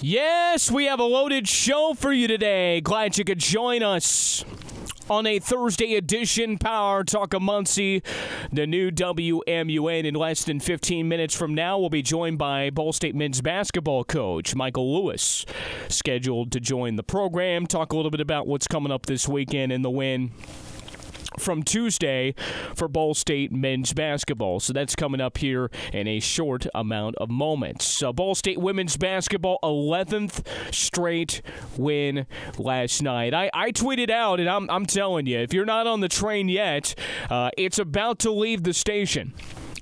Yes, we have a loaded show for you today. Glad you could join us on a Thursday edition Power Talk of Muncie, the new WMUN. In less than 15 minutes from now, we'll be joined by Ball State men's basketball coach Michael Lewis, scheduled to join the program. Talk a little bit about what's coming up this weekend in the win from Tuesday for Ball State men's basketball. So that's coming up here in a short amount of moments. Ball State women's basketball, 11th straight win last night. I, I tweeted out, and I'm, I'm telling you, if you're not on the train yet, uh, it's about to leave the station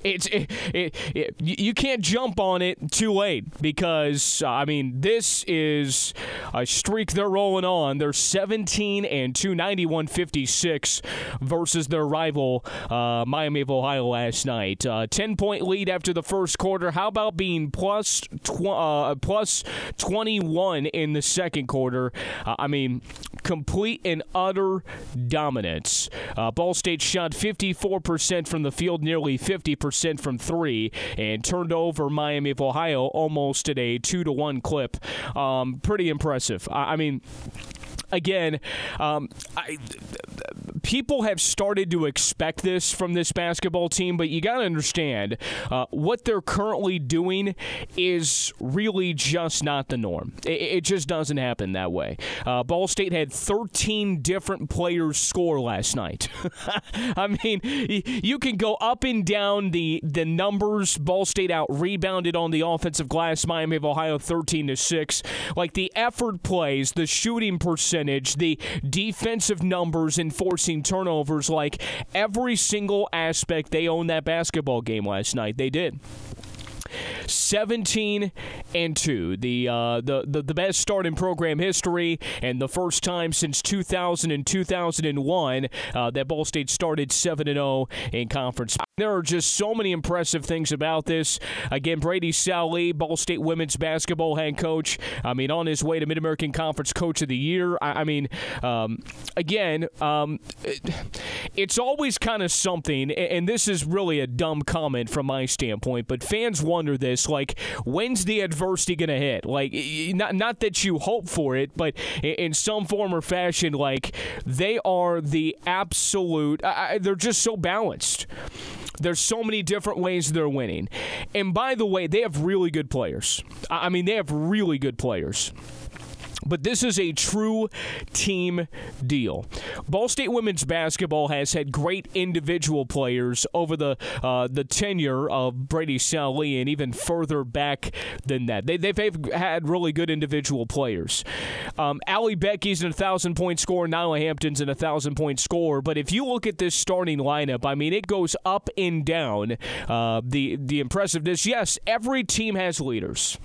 it's it, it, it, you can't jump on it too late because uh, I mean this is a streak they're rolling on. They're 17 and 2, 91 56 versus their rival uh, Miami of Ohio last night. Uh, 10 point lead after the first quarter. How about being plus tw- uh, plus 21 in the second quarter? Uh, I mean, complete and utter dominance. Ball State shot 54% from the field, nearly 50% percent from three and turned over Miami of Ohio almost at a two to one clip. Um, pretty impressive. I, I mean, again, um, I, people have started to expect this from this basketball team, but you got to understand uh, what they're currently doing is really just not the norm. It, it just doesn't happen that way. Uh, Ball State had 13 different players score last night. I mean, you can go up and down the the numbers. Ball State out rebounded on the offensive glass. Miami of Ohio 13 to six. Like the effort plays, the shooting percentage, the defensive numbers, enforcing forcing turnovers like every single aspect they owned that basketball game last night. They did. 17 and 2. The, uh, the, the, the best start in program history and the first time since 2000 and 2001 uh, that Ball State started 7 and 0 in conference. There are just so many impressive things about this. Again, Brady Sallee, Ball State women's basketball head coach. I mean, on his way to Mid American Conference Coach of the Year. I, I mean, um, again, um, it, it's always kind of something, and this is really a dumb comment from my standpoint, but fans wonder this like, when's the adversity going to hit? Like, not, not that you hope for it, but in some form or fashion, like, they are the absolute, I, they're just so balanced. There's so many different ways they're winning. And by the way, they have really good players. I mean, they have really good players. But this is a true team deal. Ball State women's basketball has had great individual players over the uh, the tenure of Brady Sallee and even further back than that. They, have had really good individual players. Um, Ally Becki's an 1,000 point scorer. Nyla Hampton's an 1,000 point scorer. But if you look at this starting lineup, I mean, it goes up and down. Uh, the, the impressiveness, yes, every team has leaders.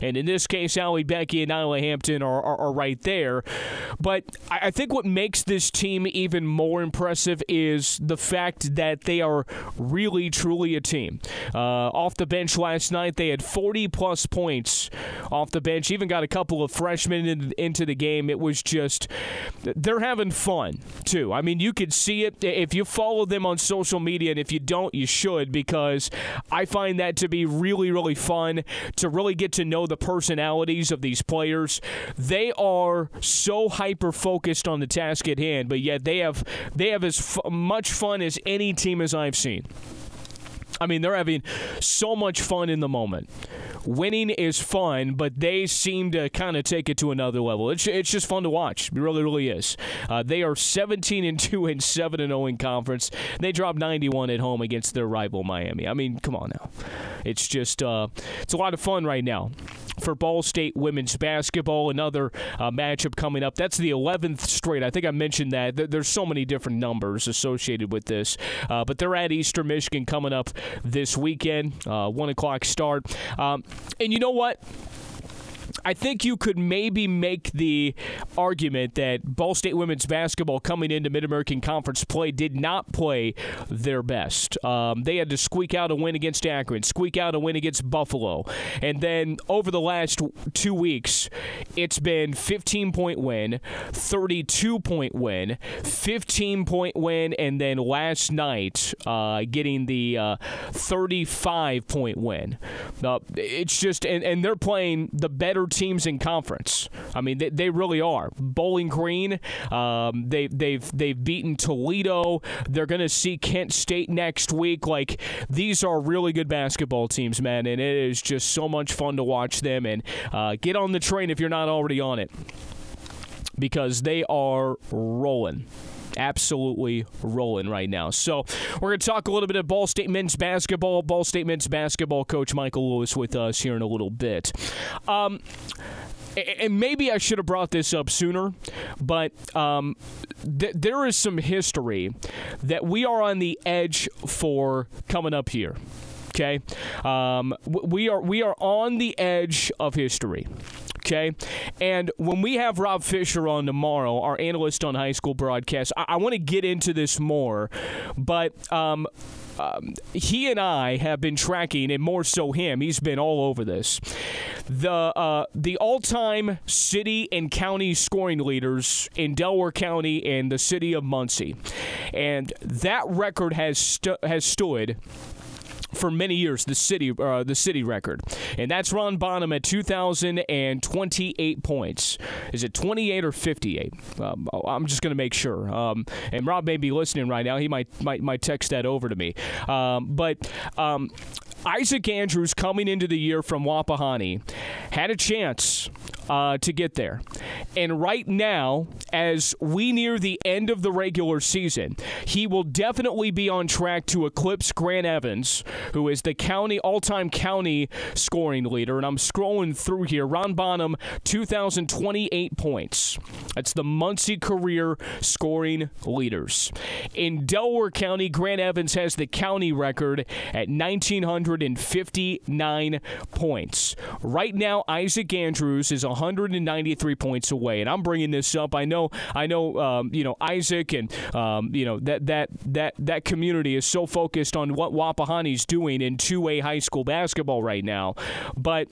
And in this case, Ally Becki and Nyla Hampton are, are, are right there. But I, I think what makes this team even more impressive is the fact that they are really, truly a team. Uh, off the bench last night, they had 40 plus points off the bench, even got a couple of freshmen in, into the game. It was just, they're having fun, too. I mean, you could see it if you follow them on social media, and if you don't, you should, because I find that to be really, really fun to really get to know the personalities of these players. They are so hyper focused on the task at hand, but yet they have they have as f- much fun as any team as I've seen. I mean, they're having so much fun in the moment. Winning is fun, but they seem to kind of take it to another level. It's, it's just fun to watch. It really, really is. Uh, they are 17 and 2 and 7 and 0 in conference. They dropped 91 at home against their rival Miami. I mean, come on now. It's just uh, it's a lot of fun right now for Ball State women's basketball. Another uh, matchup coming up. That's the 11th straight. I think I mentioned that. There's so many different numbers associated with this. Uh, but they're at Eastern Michigan coming up this weekend. Uh, 1 o'clock start. Um, and you know what? I think you could maybe make the argument that Ball State women's basketball coming into Mid American Conference play did not play their best. Um, they had to squeak out a win against Akron, squeak out a win against Buffalo, and then over the last two weeks, it's been 15 point win, 32 point win, 15 point win, and then last night uh, getting the uh, 35 point win. Uh, it's just, and, and they're playing the better teams in conference. I mean, they, they really are. Bowling Green, um, they, they've they've beaten Toledo. They're going to see Kent State next week. Like these are really good basketball teams, man, and it is just so much fun to watch them. And uh, get on the train if you're not already on it, because they are rolling absolutely rolling right now. So we're going to talk a little bit of Ball State men's basketball. Ball State men's basketball coach Michael Lewis with us here in a little bit. Um, and maybe I should have brought this up sooner, but um, th- there is some history that we are on the edge for coming up here. Okay, um, we are we are on the edge of history. Okay. And when we have Rob Fisher on tomorrow, our analyst on high school broadcast, I, I want to get into this more, but. Um, um, he and I have been tracking, and more so him. He's been all over this. The uh, the all time city and county scoring leaders in Delaware County and the city of Muncie, and that record has stu- has stood for many years the city uh, the city record, and that's Ron Bonham at 2,028 points. Is it 28 or 58? Um, I'm just going to make sure. Um, and Rob may be listening right now. He might might, might text that over to me. Um, but um, Isaac Andrews coming into the year from Wapahani had a chance uh, to get there. And right now, as we near the end of the regular season, he will definitely be on track to eclipse Grant Evans, who is the county all-time county scoring leader. And I'm scrolling through here. Ron Bonham, 2,028 points. That's the Muncie career scoring leaders. In Delaware County, Grant Evans has the county record at 1,959 points. Right now, Isaac Andrews is 193 points away, and I'm bringing this up. I know, I know, um, you know, Isaac and um, you know that that that that community is so focused on what Wapahani's doing in 2A high school basketball right now, but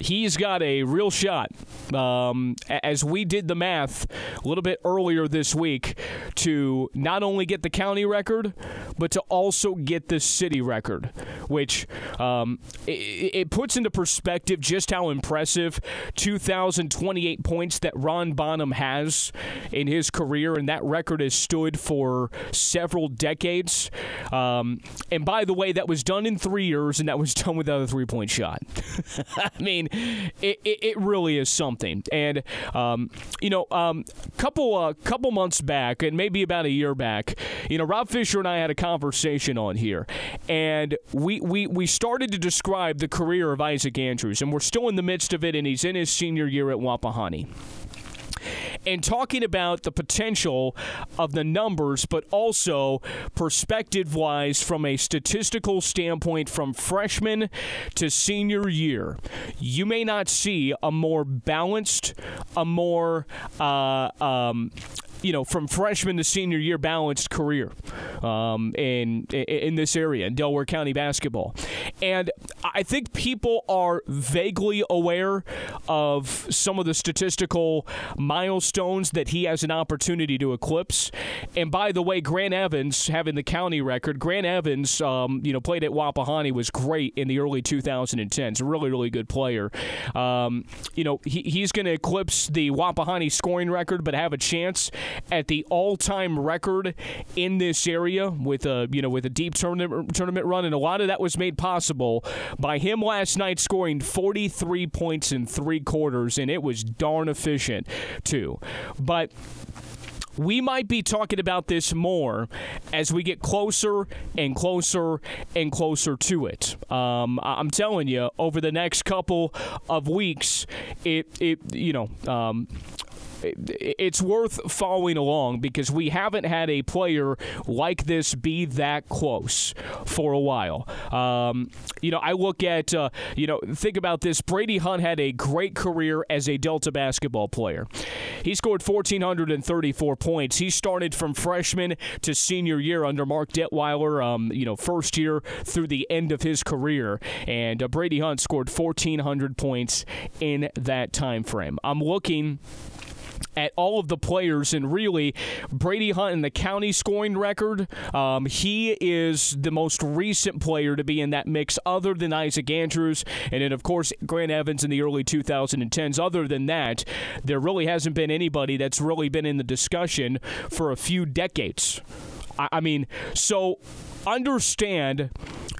he's got a real shot. Um, as we did the math a little bit earlier this week to not only get the county record, but to also get the city record, which um, it, it, puts into perspective just how impressive 2,028 points that Ron Bonham has in his career, and that record has stood for several decades. Um, and by the way, that was done in three years, and that was done without a three point shot. I mean, it, it, it, really is something. And um, you know, um, couple uh, couple months back, and maybe about a year back, you know, Rob Fisher and I had a conversation on here, and we we we started to describe the career of Isaac Andrews, and we're still in the midst of it, and he's in his senior year at Wapahani and talking about the potential of the numbers, but also perspective wise from a statistical standpoint from freshman to senior year. You may not see a more balanced, a more uh, um, you know, from freshman to senior year balanced career um, in in this area in Delaware County basketball, and I think people are vaguely aware of some of the statistical milestones that he has an opportunity to eclipse. And by the way, Grant Evans having the county record, Grant Evans, um, you know, played at Wapahani was great in the early 2010s. A really really good player. Um, you know, he, he's going to eclipse the Wapahani scoring record, but have a chance at the all-time record in this area with a you know with a deep tournament tournament run, and a lot of that was made possible by him last night scoring 43 points in three quarters, and it was darn efficient too. But we might be talking about this more as we get closer and closer and closer to it. Um, I'm telling you, over the next couple of weeks, it, it you know, um, it's worth following along because we haven't had a player like this be that close for a while. Um, you know, I look at, uh, you know, think about this. Brady Hunt had a great career as a Delta basketball player. He scored 1,434 points. He started from freshman to senior year under Mark Detweiler, um, you know, first year through the end of his career. And uh, Brady Hunt scored 1,400 points in that time frame. I'm looking at all of the players, and really, Brady Hunt in the county scoring record, um, he is the most recent player to be in that mix, other than Isaac Andrews, and then of course Grant Evans in the early 2010s. Other than that, there really hasn't been anybody that's really been in the discussion for a few decades. I, I mean, so understand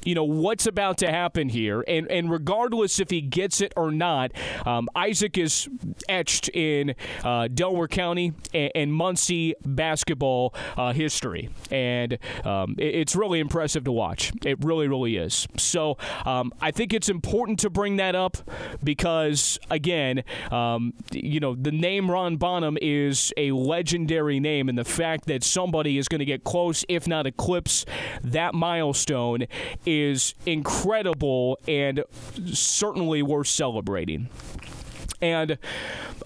you know what's about to happen here, and and regardless if he gets it or not, um, Isaac is etched in uh, Delaware County and, and Muncie basketball uh, history, and um, it, it's really impressive to watch. It really, really is. So um, I think it's important to bring that up because again, um, you know, the name Ron Bonham is a legendary name, and the fact that somebody is going to get close, if not eclipse, that milestone is incredible and certainly worth celebrating. And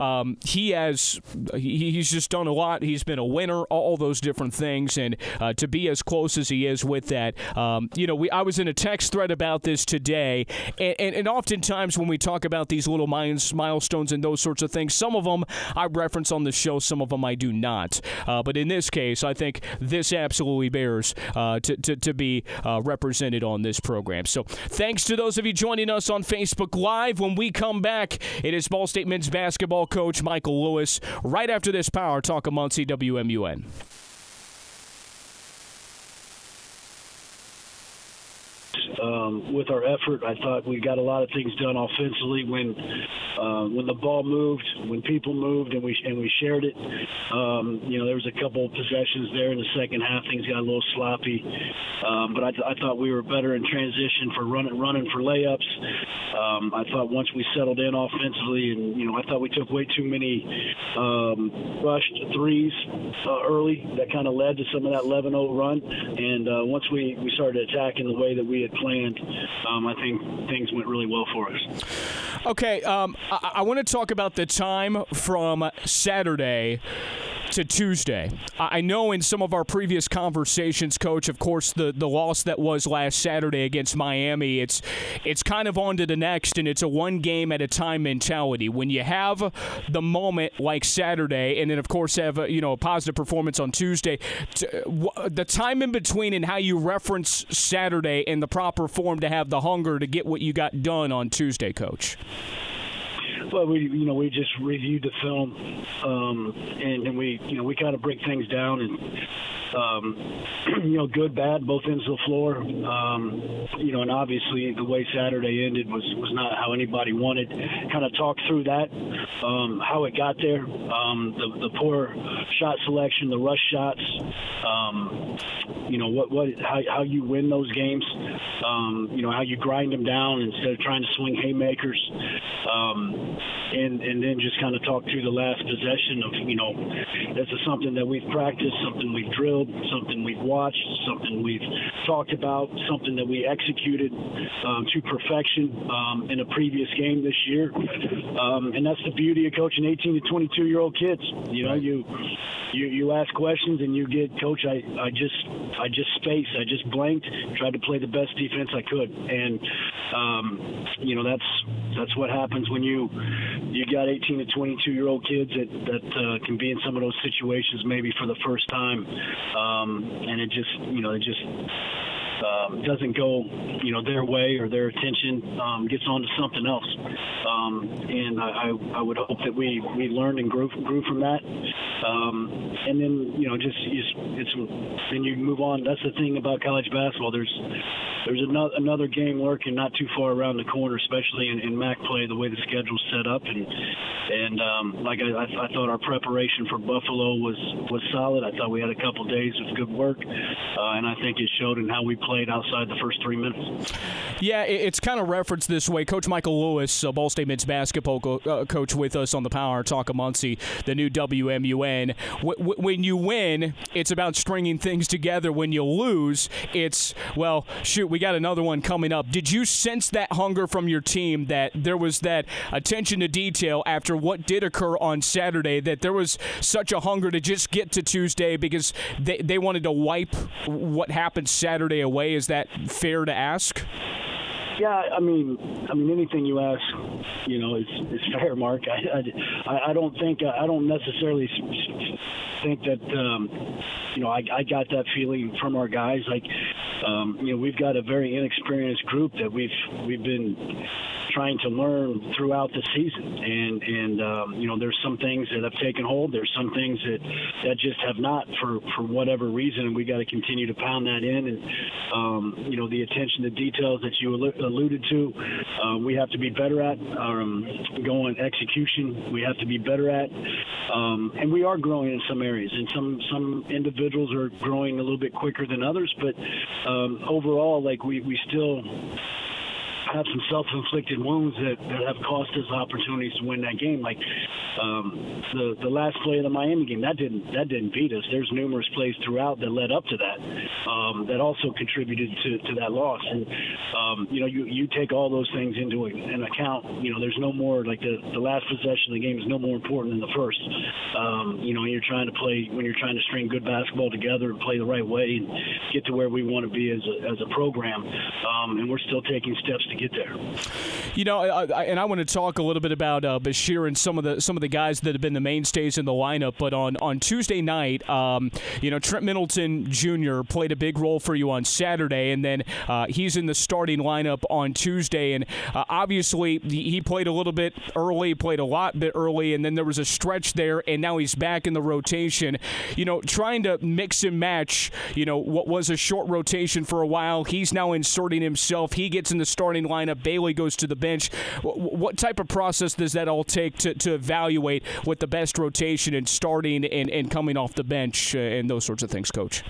um, he has he's just done a lot. He's been a winner, all those different things, and uh, to be as close as he is with that, um, you know, we I was in a text thread about this today, and, and, and oftentimes when we talk about these little milestones and those sorts of things, some of them I reference on the show, some of them I do not. Uh, but in this case, I think this absolutely bears uh, to, to, to be uh, represented on this program. So thanks to those of you joining us on Facebook Live. When we come back, it is State men's basketball coach Michael Lewis right after this Power Talk of Muncie WMUN. Um, with our effort. I thought we got a lot of things done offensively when uh, when the ball moved, when people moved, and we and we shared it. Um, you know, there was a couple of possessions there in the second half. Things got a little sloppy, um, but I, th- I thought we were better in transition for running running for layups. Um, I thought once we settled in offensively, and you know, I thought we took way too many um, rushed threes uh, early. That kind of led to some of that 11-0 run. And uh, once we we started attacking the way that we had planned, um, I think things went really well for us. Okay, um, I, I want to talk about the time from Saturday to Tuesday. I know in some of our previous conversations, Coach, of course, the, the loss that was last Saturday against Miami, it's it's kind of on to the next, and it's a one game at a time mentality. When you have the moment like Saturday, and then of course have a, you know a positive performance on Tuesday, the time in between and how you reference Saturday in the proper form to have the hunger to get what you got done on Tuesday, Coach. Well, we you know we just reviewed the film, um, and, and we you know we kind of break things down and um, you know, good, bad, both ends of the floor. Um, you know, and obviously the way Saturday ended was was not how anybody wanted. Kind of talk through that, um, how it got there, um, the the poor shot selection, the rush shots. Um, you know what what how how you win those games. Um, you know how you grind them down instead of trying to swing haymakers. Um, and and then just kind of talk through the last possession of you know this is something that we've practiced, something we've drilled something we've watched, something we've talked about, something that we executed um, to perfection um, in a previous game this year. Um, and that's the beauty of coaching 18 to 22 year old kids. You know, you you you ask questions and you get, coach, I I just I just spaced, I just blanked, tried to play the best defense I could, and um, you know that's that's what happens when you you got 18 to 22 year old kids that that uh, can be in some of those situations maybe for the first time um, and it just you know it just um, doesn't go, you know, their way or their attention um, gets on to something else. Um, and I, I, would hope that we, we learned and grew, grew from that. um, and then you know just it's, it's then you move on. That's the thing about college basketball. There's there's another another game lurking not too far around the corner, especially in, in MAC play, the way the schedule's set up, and and um, like I, I, thought our preparation for Buffalo was was solid. I thought we had a couple days of good work, uh, and I think it showed in how we played outside the first three minutes. Yeah, it's kind of referenced this way. Coach Michael Lewis, Ball State men's basketball co- uh, coach, with us on the Power Talk of Muncie, the new WMUN. W- w- when you win, it's about stringing things together. When you lose, it's well, shoot, we got another one coming up. Did you sense that hunger from your team that there was that attention to detail after what did occur on Saturday? That there was such a hunger to just get to Tuesday because they they wanted to wipe what happened Saturday away. Is that fair to ask? Yeah, I mean, I mean, anything you ask, you know, is is fair, Mark. I I, I don't think I don't necessarily think that um, you know I, I got that feeling from our guys. Like, um, you know, we've got a very inexperienced group that we've we've been trying to learn throughout the season. And and um, you know, there's some things that have taken hold. There's some things that that just have not for for whatever reason. And we got to continue to pound that in. And um, you know, the attention to details that you alluded to, uh, we have to be better at. Um, going execution, we have to be better at. Um, and we are growing in some areas, and some some individuals are growing a little bit quicker than others. But um, overall, like we we still have some self-inflicted wounds that, that have cost us opportunities to win that game. Like um, the the last play of the Miami game, that didn't that didn't beat us. There's numerous plays throughout that led up to that um, that also contributed to, to that loss. And um, you know, you you take all those things into an account. You know, there's no more like the the last possession of the game is no more important than the first. Um, you know, you're trying to play when you're trying to string good basketball together and play the right way and get to where we want to be as a as a program. Um, and we're still taking steps to get there. You know, I, I, and I want to talk a little bit about uh, Basheer and some of the some of the guys that have been the mainstays in the lineup. But on on Tuesday night, um, you know, Trent Middleton Jr. played a big role for you on Saturday, and then uh, he's in the starting lineup on Tuesday. And uh, obviously, he played a little bit early, played a lot bit early, and then there was a stretch there, and now he's back in the rotation. You know, trying to mix and match. You know, what was a short rotation for a while. He's now inserting himself. He gets in the starting lineup. Bailey goes to the bench. What type of process does that all take to, to evaluate what the best rotation and starting and, and coming off the bench uh, and those sorts of things, Coach?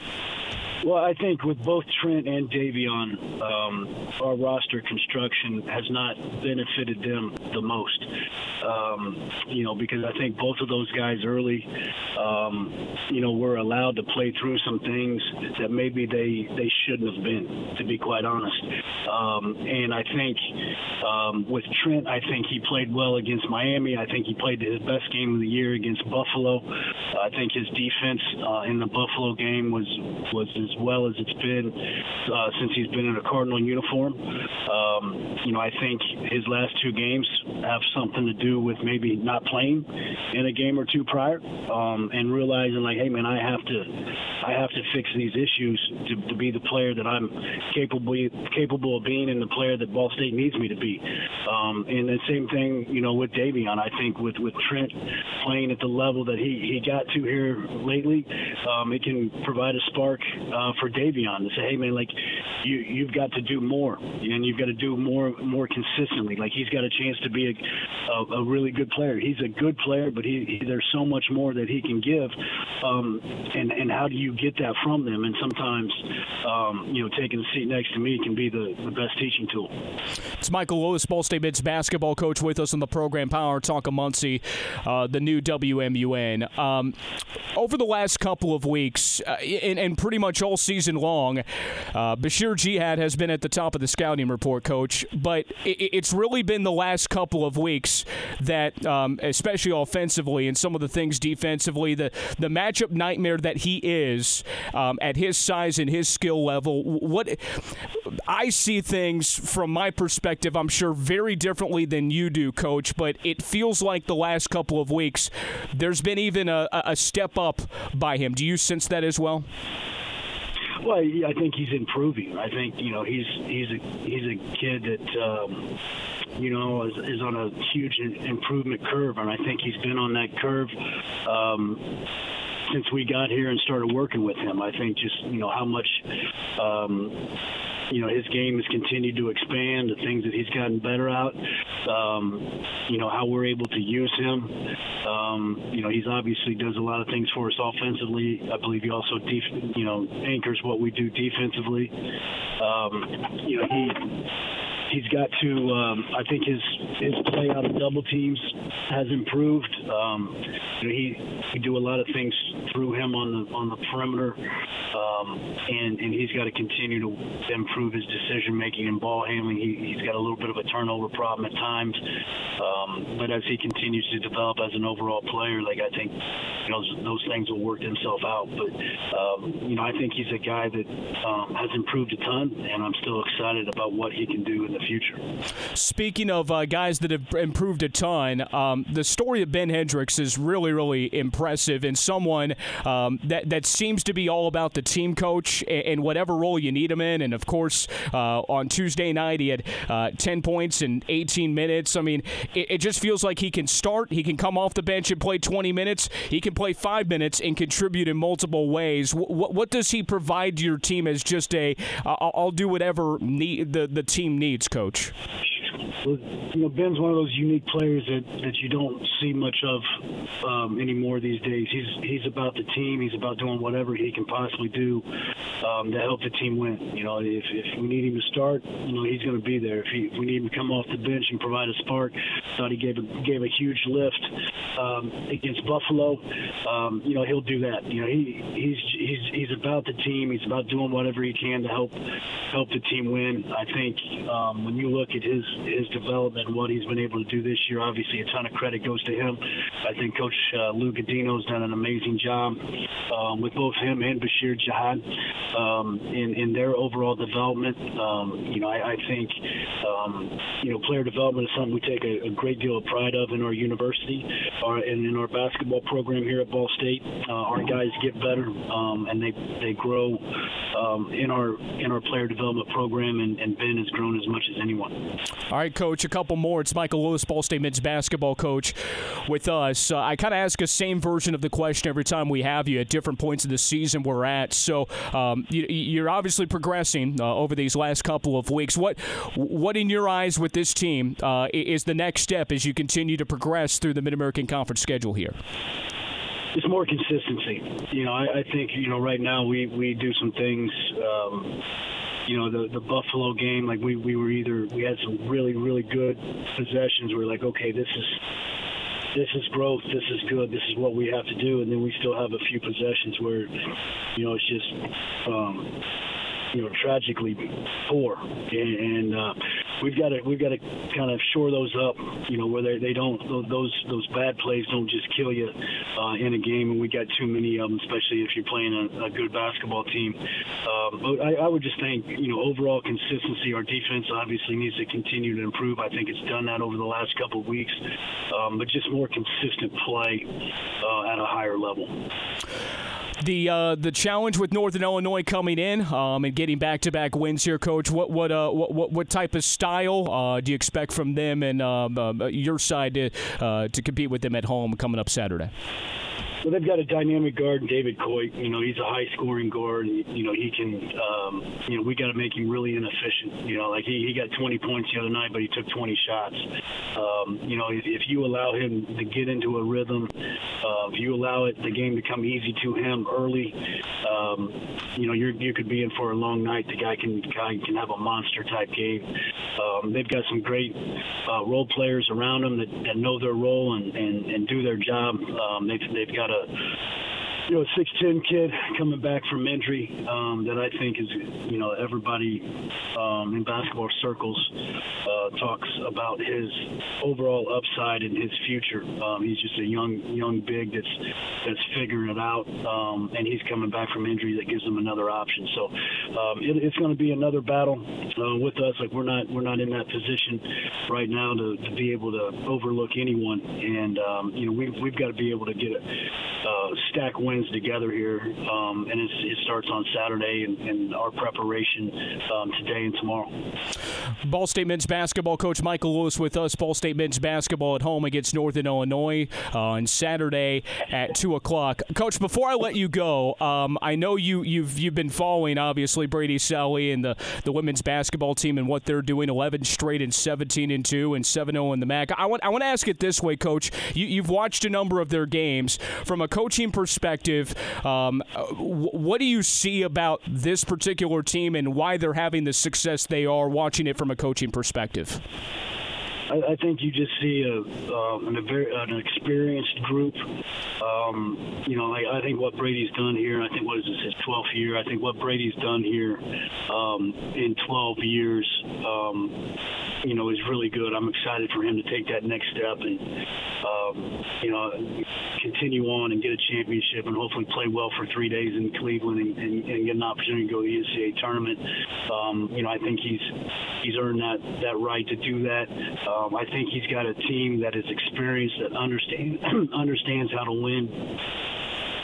Well, I think with both Trent and Davion, um, our roster construction has not benefited them the most. Um, you know, because I think both of those guys early, um, you know, were allowed to play through some things that maybe they they shouldn't have been, to be quite honest. Um, and I think um, with Trent, I think he played well against Miami. I think he played his best game of the year against Buffalo. I think his defense uh, in the Buffalo game was was as well as it's been uh, since he's been in a Cardinal uniform. Um, you know, I think his last two games have something to do with maybe not playing in a game or two prior, um, and realizing like, hey man, I have to, I have to fix these issues to, to be the player that I'm capable capable of being, and the player that Ball State needs me to be. Um, and the same thing, you know, with Davion. I think with with Trent playing at the level that he he got to here lately, um, it can provide a spark uh, for Davion to say, hey man, like you you've got to do more, and you've got to do more more consistently. Like he's got a chance to be a a, a really good player. He's a good player, but he, he, there's so much more that he can give. Um, and and how do you get that from them? And sometimes, um, you know, taking a seat next to me can be the, the best teaching tool. It's Michael Lewis, Ball State men's basketball coach, with us on the program Power Talk of Muncie, uh, the new WMUN. Um, over the last couple of weeks, uh, and, and, pretty much all season long, uh, Basheer Jihad has been at the top of the scouting report, coach. But it, it's really been the last couple of weeks that, um, especially offensively and some of the things defensively, the the matchup nightmare that he is um, at his size and his skill level. What I see things from my perspective, I'm sure very differently than you do, Coach. But it feels like the last couple of weeks, there's been even a, a step up by him. Do you sense that as well? Well, I think he's improving. I think you know he's he's a he's a kid that um, you know is, is on a huge improvement curve, and I think he's been on that curve. Um, since we got here and started working with him, I think just you know how much um, you know his game has continued to expand, the things that he's gotten better at, um, you know how we're able to use him. Um, you know he's obviously does a lot of things for us offensively. I believe he also def- you know anchors what we do defensively. Um, you know he he's got to. Um, I think his his play out of double teams has improved. Um, he we do a lot of things through him on the on the perimeter, um, and and he's got to continue to improve his decision making and ball handling. He, he's got a little bit of a turnover problem at times, um, but as he continues to develop as an overall player, like I think you know those, those things will work themselves out. But um, you know, I think he's a guy that um, has improved a ton, and I'm still excited about what he can do in the future. Speaking of uh, guys that have improved a ton, um, the story of Ben Hendriks is really, really impressive, and someone um, that that seems to be all about the team coach and, whatever role you need him in. And of course, uh, on Tuesday night he had uh, 10 points in 18 minutes. I mean, it, it just feels like he can start, he can come off the bench and play 20 minutes, he can play five minutes and contribute in multiple ways. What, what does he provide to your team as just a I'll do whatever need, the the team needs, coach? You know, Ben's one of those unique players that, that you don't see much of um, anymore these days. He's he's about the team. He's about doing whatever he can possibly do um, to help the team win. You know, if, if we need him to start, you know, he's going to be there. If, he, if we need him to come off the bench and provide a spark, thought he gave a, gave a huge lift um, against Buffalo. Um, you know, he'll do that. You know, he he's he's he's about the team. He's about doing whatever he can to help help the team win. I think um, when you look at his his development what he's been able to do this year. Obviously, a ton of credit goes to him. I think Coach uh, Lou Guidino's done an amazing job um, with both him and Basheer Jihad um, in, in their overall development. Um, you know, I, I think, um, you know, player development is something we take a, a, great deal of pride of in our university our, and in our basketball program here at Ball State. Uh, our guys get better um, and they they grow um, in our in our player development program, and, and Ben has grown as much as anyone. All right, Coach, a couple more. It's Michael Lewis, Ball State men's basketball coach, with us. Uh, I kind of ask a same version of the question every time we have you at different points of the season we're at. So um, you, are obviously progressing uh, over these last couple of weeks. What, what in your eyes with this team uh, is the next step as you continue to progress through the Mid American Conference schedule here? It's more consistency. You know, I, I think you know right now we we do some things. Um, you know the the Buffalo game, like we we were either we had some really really good possessions. We are like, okay, this is this is growth, this is good, this is what we have to do, and then we still have a few possessions where, you know, it's just. Um, you know, tragically poor, and, uh, we've got to we've got to kind of shore those up. You know, where they, they don't those those bad plays don't just kill you uh, in a game, and we got too many of them, especially if you're playing a, a good basketball team. Um, but I, I would just think, you know, overall consistency. Our defense obviously needs to continue to improve. I think it's done that over the last couple of weeks, um, but just more consistent play uh, at a higher level. The uh, the challenge with Northern Illinois coming in um, and getting back to back wins here, Coach. What what uh, what what type of style uh, do you expect from them and um, uh, your side to uh, to compete with them at home coming up Saturday? Well, they've got a dynamic guard, David Coit. You know, he's a high-scoring guard. You know, he can. Um, you know, we got to make him really inefficient. You know, like he, he got 20 points the other night, but he took 20 shots. Um, you know, if, if you allow him to get into a rhythm, uh, if you allow it the game to come easy to him early, um, you know, you're, you could be in for a long night. The guy can guy can have a monster type game. Um, they've got some great uh, role players around them that, that know their role and, and, and do their job. Um, they've they've got a you know, six ten kid coming back from injury um, that I think is, you know, everybody um, in basketball circles uh, talks about his overall upside and his future. Um, he's just a young young big that's that's figuring it out, um, and he's coming back from injury that gives him another option. So um, it, it's going to be another battle uh, with us. Like we're not we're not in that position right now to, to be able to overlook anyone, and um, you know we we've got to be able to get a uh, stack win together here, um, and it starts on Saturday, and, and our preparation um, today and tomorrow. Ball State men's basketball coach Michael Lewis with us. Ball State men's basketball at home against Northern Illinois uh, on Saturday at two o'clock. Coach, before I let you go, um, I know you you've you've been following obviously Brady Sallee and the the women's basketball team and what they're doing. Eleven straight and seventeen and two and seven zero in the MAC. I want I want to ask it this way, Coach. You, you've watched a number of their games from a coaching perspective. Um, what do you see about this particular team and why they're having the success they are? Watching it from a coaching perspective. I, I think you just see a, um, an, a very, an experienced group. Um, you know, I, I think what Brady's done here, I think what is this, his 12th year, I think what Brady's done here um, in 12 years, um, you know, is really good. I'm excited for him to take that next step and, um, you know, continue on and get a championship and hopefully play well for three days in Cleveland and, and, and get an opportunity to go to the NCAA tournament. Um, you know, I think he's he's earned that, that right to do that. Um, I think he's got a team that is experienced, that understand, understands how to win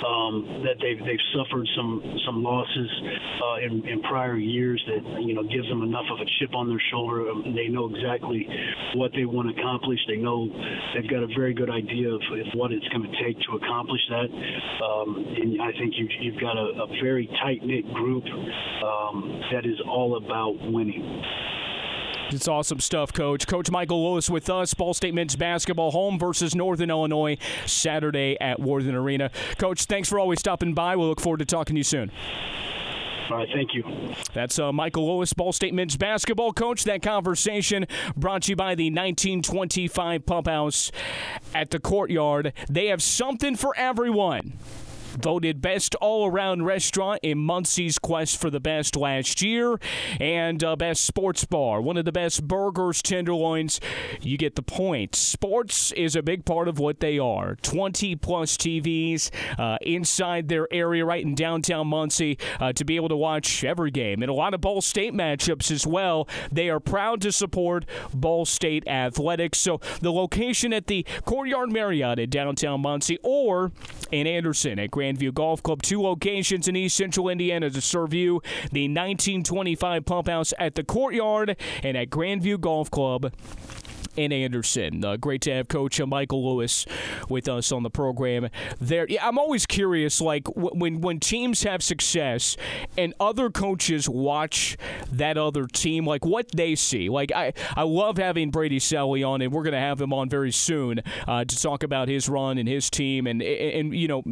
um, that they've they've suffered some some losses uh, in, in prior years that you know gives them enough of a chip on their shoulder. Um, they know exactly what they want to accomplish. They know they've got a very good idea of, of what it's going to take to accomplish that. Um, and I think you've, you've got a, a very tight knit group um, that is all about winning. It's awesome stuff, Coach. Coach Michael Lewis with us. Ball State men's basketball home versus Northern Illinois Saturday at Worthen Arena. Coach, thanks for always stopping by. We'll look forward to talking to you soon. All right, thank you. That's uh, Michael Lewis, Ball State men's basketball coach. That conversation brought to you by the 1925 Pump House at the Courtyard. They have something for everyone voted best all around restaurant in Muncie's quest for the best last year, and uh, best sports bar. One of the best burgers, tenderloins. You get the point. Sports is a big part of what they are. 20 plus TVs uh, inside their area, right in downtown Muncie, uh, to be able to watch every game and a lot of Ball State matchups as well. They are proud to support Ball State athletics. So the location at the Courtyard Marriott in downtown Muncie or in Anderson at Grandview Golf Club. Two locations in East Central Indiana to serve you the 1925 Pump House at the Courtyard and at Grandview Golf Club in Anderson. Uh, great to have Coach Michael Lewis with us on the program. There, yeah, I'm always curious, like when when teams have success and other coaches watch that other team, like what they see. Like I, I love having Brady Sallee on, and we're going to have him on very soon uh, to talk about his run and his team, and and you know,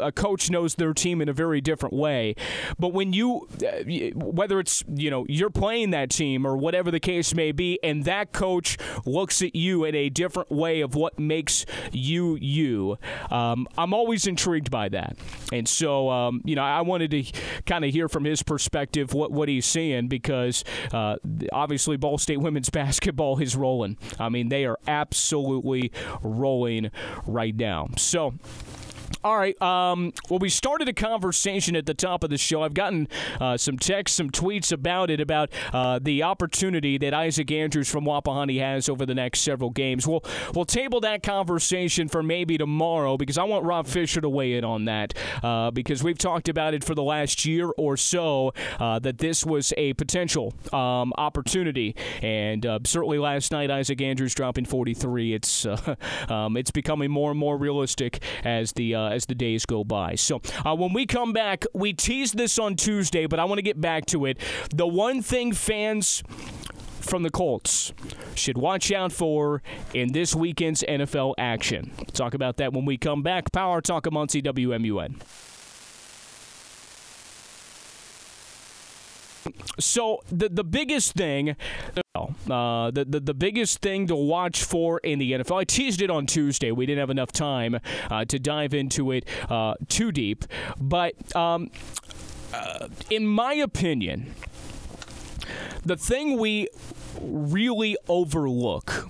a coach knows their team in a very different way. But when you, uh, whether it's you know you're playing that team or whatever the case may be, and that coach looks looks at you in a different way of what makes you you. Um, I'm always intrigued by that, and so um, you know I wanted to kind of hear from his perspective what what he's seeing because uh, obviously Ball State women's basketball is rolling. I mean they are absolutely rolling right now. So. All right. Um, well, we started a conversation at the top of the show. I've gotten uh, some texts, some tweets about it, about uh, the opportunity that Isaac Andrews from Wapahani has over the next several games. We'll, we'll table that conversation for maybe tomorrow because I want Rob Fisher to weigh in on that uh, because we've talked about it for the last year or so uh, that this was a potential um, opportunity. And uh, certainly last night, Isaac Andrews dropping 43. It's, uh, um, it's becoming more and more realistic as the uh, as the days go by. So uh, when we come back, we teased this on Tuesday, but I want to get back to it. The one thing fans from the Colts should watch out for in this weekend's NFL action. Talk about that when we come back. Power Talk of Muncie So the the biggest thing uh, the, the, the biggest thing to watch for in the NFL, I teased it on Tuesday. We didn't have enough time uh, to dive into it uh, too deep. But um, uh, in my opinion, the thing we really overlook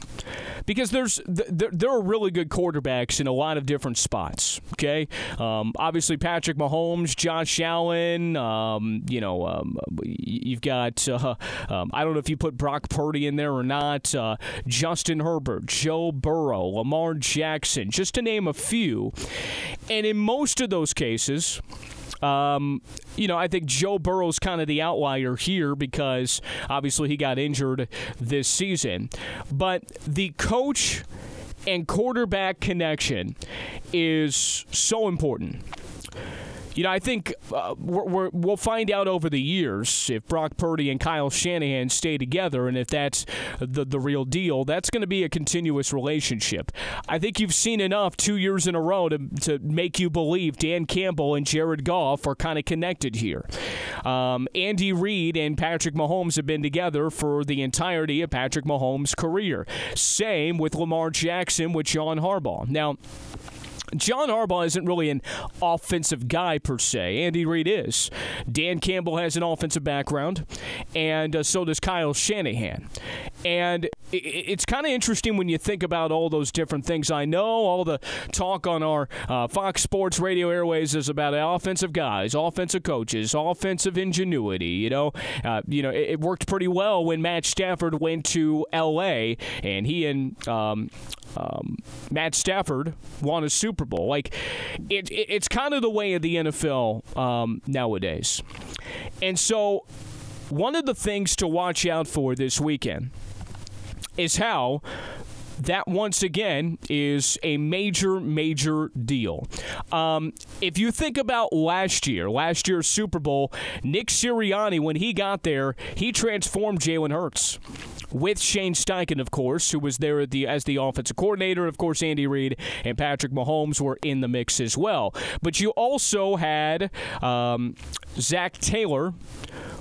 because there's there, are really good quarterbacks in a lot of different spots. Okay, um, obviously Patrick Mahomes, Josh Allen. Um, you know, um, you've got uh, um, I don't know if you put Brock Purdy in there or not. Uh, Justin Herbert, Joe Burrow, Lamar Jackson, just to name a few. And in most of those cases, um, you know, I think Joe Burrow's kind of the outlier here because obviously he got injured this season. But the coach and quarterback connection is so important. You know, I think uh, we will find out over the years if Brock Purdy and Kyle Shanahan stay together, and if that's the the real deal. That's going to be a continuous relationship. I think you've seen enough two years in a row to to make you believe Dan Campbell and Jared Goff are kind of connected here. Um, Andy Reid and Patrick Mahomes have been together for the entirety of Patrick Mahomes' career. Same with Lamar Jackson with John Harbaugh. Now. John Harbaugh isn't really an offensive guy per se. Andy Reid is. Dan Campbell has an offensive background, and uh, so does Kyle Shanahan. And it's kind of interesting when you think about all those different things. I know all the talk on our uh, Fox Sports radio airways is about offensive guys, offensive coaches, offensive ingenuity. You know, uh, you know, it, it, worked pretty well when Matt Stafford went to L.A. and he and um, um, Matt Stafford won a Super Bowl. Like, it, it, it's kind of the way of the NFL um, nowadays. And so, one of the things to watch out for this weekend is how that once again is a major, major deal. Um, if you think about last year, last year's Super Bowl, Nick Sirianni, when he got there, he transformed Jalen Hurts with Shane Steichen, of course, who was there the, as the offensive coordinator. Of course, Andy Reid and Patrick Mahomes were in the mix as well. But you also had um, Zac Taylor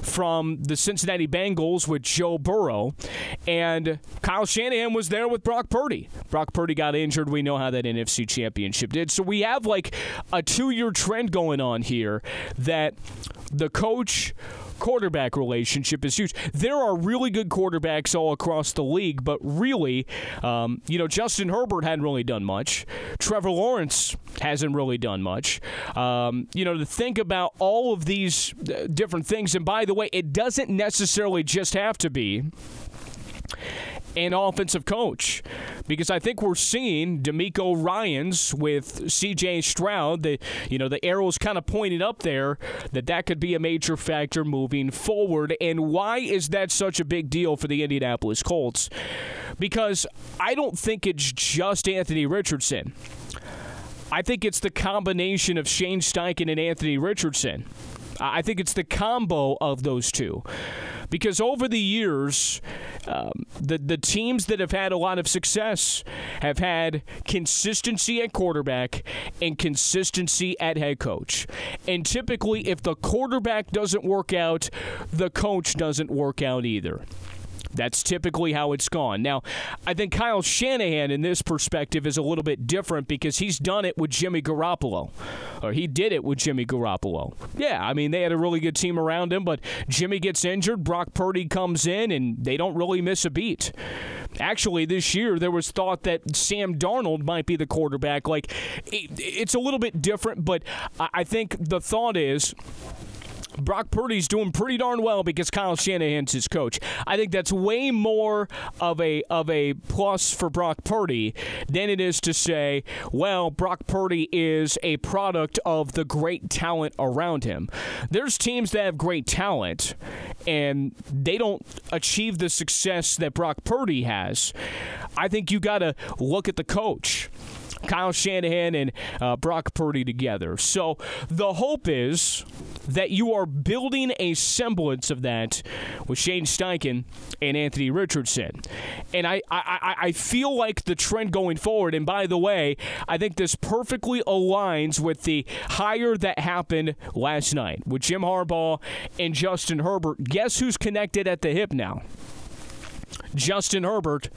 from the Cincinnati Bengals with Joe Burrow, and Kyle Shanahan was there with Brock Purdy. Brock Purdy got injured. We know how that NFC championship did. So we have like a two year trend going on here that the coach quarterback relationship is huge. There are really good quarterbacks all across the league, but really, um, you know, Justin Herbert hadn't really done much. Trevor Lawrence hasn't really done much. Um, you know, to think about all of these uh, different things, and by the way, it doesn't necessarily just have to be an offensive coach. Because I think we're seeing DeMeco Ryans with C.J. Stroud. The you know the arrows kind of pointed up there that that could be a major factor moving forward. And why is that such a big deal for the Indianapolis Colts? Because I don't think it's just Anthony Richardson. I think it's the combination of Shane Steichen and Anthony Richardson. I think it's the combo of those two. Because over the years, um, the, the teams that have had a lot of success have had consistency at quarterback and consistency at head coach. And typically, if the quarterback doesn't work out, the coach doesn't work out either. That's typically how it's gone. Now, I think Kyle Shanahan in this perspective is a little bit different because he's done it with Jimmy Garoppolo, or he did it with Jimmy Garoppolo. Yeah, I mean, they had a really good team around him, but Jimmy gets injured, Brock Purdy comes in, and they don't really miss a beat. Actually, this year there was thought that Sam Darnold might be the quarterback. Like, it's a little bit different, but I think the thought is Brock Purdy's doing pretty darn well because Kyle Shanahan's his coach. I think that's way more of a of a plus for Brock Purdy than it is to say, well, Brock Purdy is a product of the great talent around him. There's teams that have great talent and they don't achieve the success that Brock Purdy has. I think you got to look at the coach. Kyle Shanahan and uh, Brock Purdy together. So the hope is that you are building a semblance of that with Shane Steichen and Anthony Richardson. And I, I, I feel like the trend going forward, and by the way, I think this perfectly aligns with the hire that happened last night with Jim Harbaugh and Justin Herbert. Guess who's connected at the hip now? Justin Herbert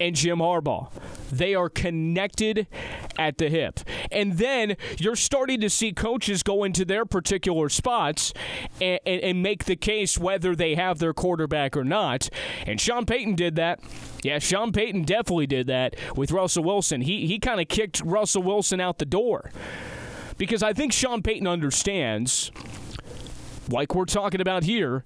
and Jim Harbaugh. They are connected at the hip. And then you're starting to see coaches go into their particular spots and, and, and make the case whether they have their quarterback or not. And Sean Payton did that. Yeah, Sean Payton definitely did that with Russell Wilson. He, he kind of kicked Russell Wilson out the door. Because I think Sean Payton understands like we're talking about here,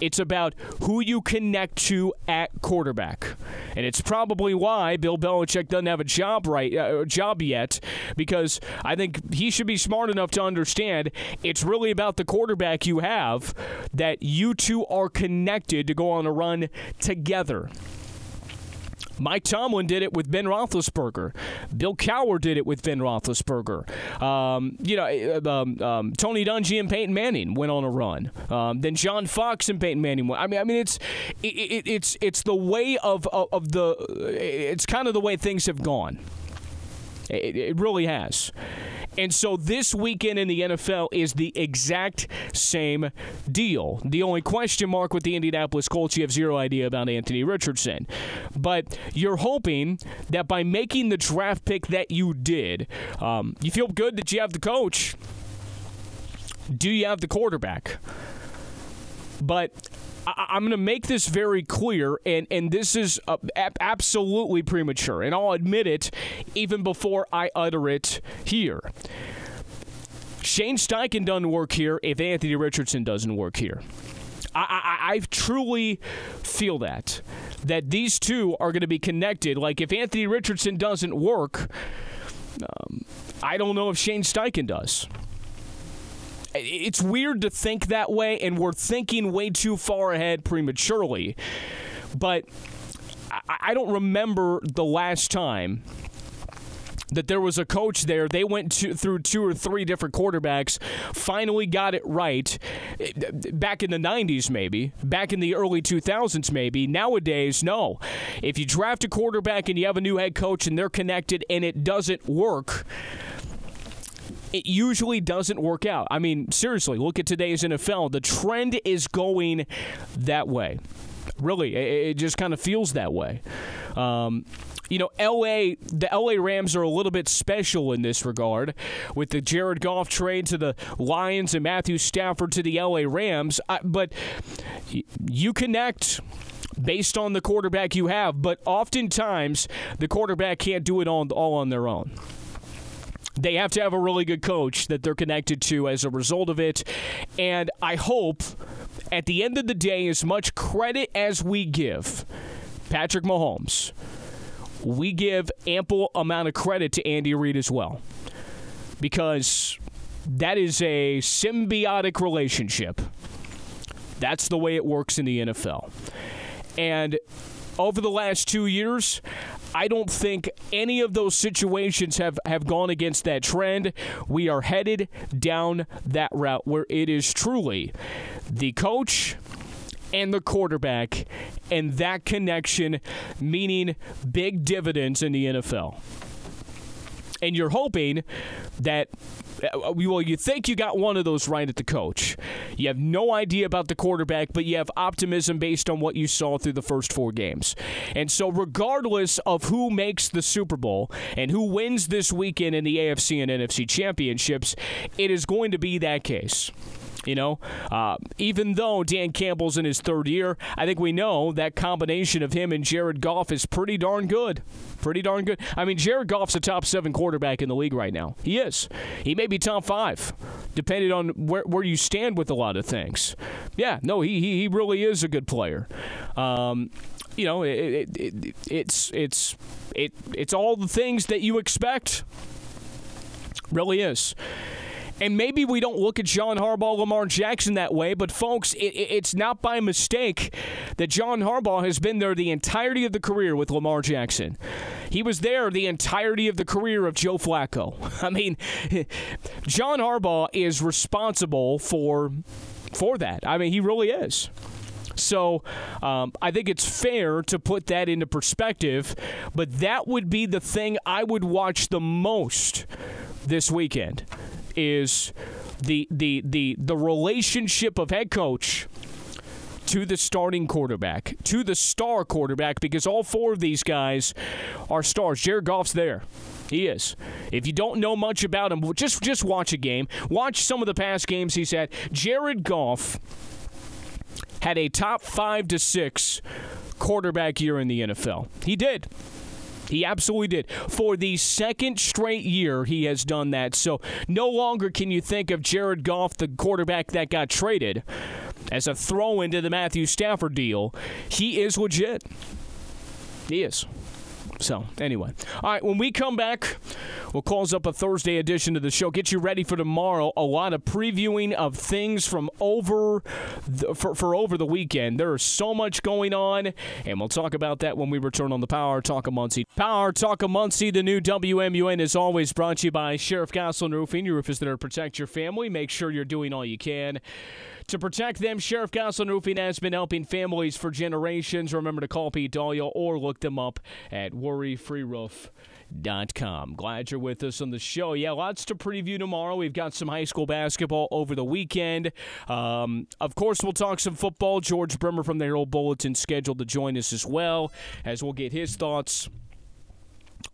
it's about who you connect to at quarterback. and it's probably why Bill Belichick doesn't have a job right uh, job yet because I think he should be smart enough to understand it's really about the quarterback you have that you two are connected to go on a run together. Mike Tomlin did it with Ben Roethlisberger. Bill Cowher did it with Ben Roethlisberger. Um, you know, uh, um, um, Tony Dungy and Peyton Manning went on a run. Um, then John Fox and Peyton Manning went. I mean, I mean, it's it, it, it's it's the way of, of, of the. It's kind of the way things have gone. It, it really has. And so this weekend in the NFL is the exact same deal. The only question mark with the Indianapolis Colts, you have zero idea about Anthony Richardson. But you're hoping that by making the draft pick that you did, um, you feel good that you have the coach. Do you have the quarterback? But I, am going to make this very clear, and, and this is uh, absolutely premature, and I'll admit it even before I utter it here. Shane Steichen doesn't work here if Anthony Richardson doesn't work here. I, I, I, truly feel that that these two are going to be connected. Like if Anthony Richardson doesn't work, um, I don't know if Shane Steichen does it's weird to think that way, and we're thinking way too far ahead prematurely. But I don't remember the last time that there was a coach there. They went to, through two or three different quarterbacks, finally got it right. Back in the 90s, maybe. Back in the early 2000s, maybe. Nowadays, no. If you draft a quarterback and you have a new head coach and they're connected and it doesn't work, it usually doesn't work out. I mean, seriously, look at today's NFL. The trend is going that way. Really, it, just kind of feels that way. Um, you know, LA, the LA Rams are a little bit special in this regard with the Jared Goff trade to the Lions and Matthew Stafford to the LA Rams. but you connect based on the quarterback you have, but oftentimes the quarterback can't do it all on their own they have to have a really good coach that they're connected to as a result of it. And I hope at the end of the day, as much credit as we give Patrick Mahomes, we give ample amount of credit to Andy Reid as well. Because that is a symbiotic relationship. That's the way it works in the NFL. And over the last two years, I don't think any of those situations have, have gone against that trend. We are headed down that route where it is truly the coach and the quarterback and that connection meaning big dividends in the NFL. And you're hoping that Uh, well, you think you got one of those right at the coach. You have no idea about the quarterback, but you have optimism based on what you saw through the first four games. And so, regardless of who makes the Super Bowl and who wins this weekend in the AFC and NFC championships, it is going to be that case. You know, uh, even though Dan Campbell's in his third year, I think we know that combination of him and Jared Goff is pretty darn good. Pretty darn good. I mean, Jared Goff's a top seven quarterback in the league right now. He is. He may be top five, depending on where, where you stand with a lot of things. Yeah, no, he, he, he really is a good player. Um, you know, it, it, it, it's it's it, it's all the things that you expect. Really is. And maybe we don't look at John Harbaugh, Lamar Jackson that way, but folks, it, it's not by mistake that John Harbaugh has been there the entirety of the career with Lamar Jackson. He was there the entirety of the career of Joe Flacco. I mean, John Harbaugh is responsible for for that. I mean, he really is. So um, I think it's fair to put that into perspective, but that would be the thing I would watch the most this weekend is the the the the relationship of head coach to the starting quarterback, to the star quarterback, because all four of these guys are stars. Jared Goff's there. He is. If you don't know much about him, just just watch a game. Watch some of the past games he's had. Jared Goff had a top five to six quarterback year in the NFL. He did. He absolutely did. For the second straight year, he has done that. So no longer can you think of Jared Goff, the quarterback that got traded, as a throw into the Matthew Stafford deal. He is legit. He is. So, anyway. All right, when we come back, we'll close up a Thursday edition of the show. Get you ready for tomorrow. A lot of previewing of things from over the, for, for over the weekend. There is so much going on, and we'll talk about that when we return on the Power Talk of Muncie. Power Talk of Muncie, the new WMUN, is always brought to you by Sheriff Goslin Roofing. Your roof is there to protect your family. Make sure you're doing all you can to protect them, Sheriff Goslin Roofing has been helping families for generations. Remember to call Pete Dahlia or look them up at worryfreeroof.com. Glad you're with us on the show. Yeah, lots to preview tomorrow. We've got some high school basketball over the weekend. Um, of course, we'll talk some football. George Bremer from the Herald Bulletin scheduled to join us as well, as we'll get his thoughts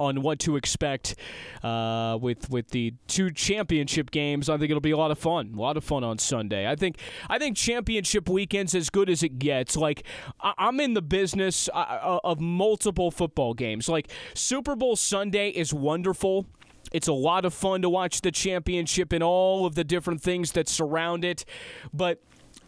on what to expect uh, with with the two championship games. I think it'll be a lot of fun. A lot of fun on Sunday. I think I think championship weekends as good as it gets. Like I- I'm in the business uh, uh, of multiple football games. Like Super Bowl Sunday is wonderful. It's a lot of fun to watch the championship and all of the different things that surround it, but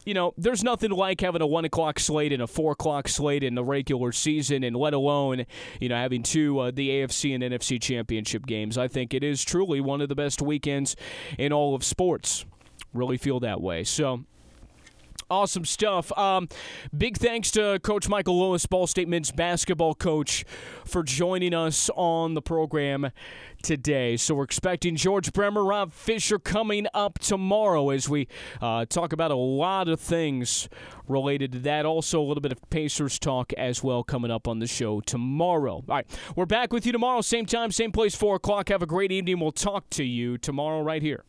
you know, there's nothing like having a one o'clock slate and a four o'clock slate in the regular season, and let alone, you know, having two uh, the AFC and NFC championship games. I think it is truly one of the best weekends in all of sports. Really feel that way. So. Awesome stuff. Um, big thanks to Coach Michael Lewis, Ball State men's basketball coach, for joining us on the program today. So we're expecting George Bremer, Rob Fisher coming up tomorrow as we uh, talk about a lot of things related to that. Also, a little bit of Pacers talk as well coming up on the show tomorrow. All right, we're back with you tomorrow, same time, same place, 4 o'clock. Have a great evening. We'll talk to you tomorrow right here.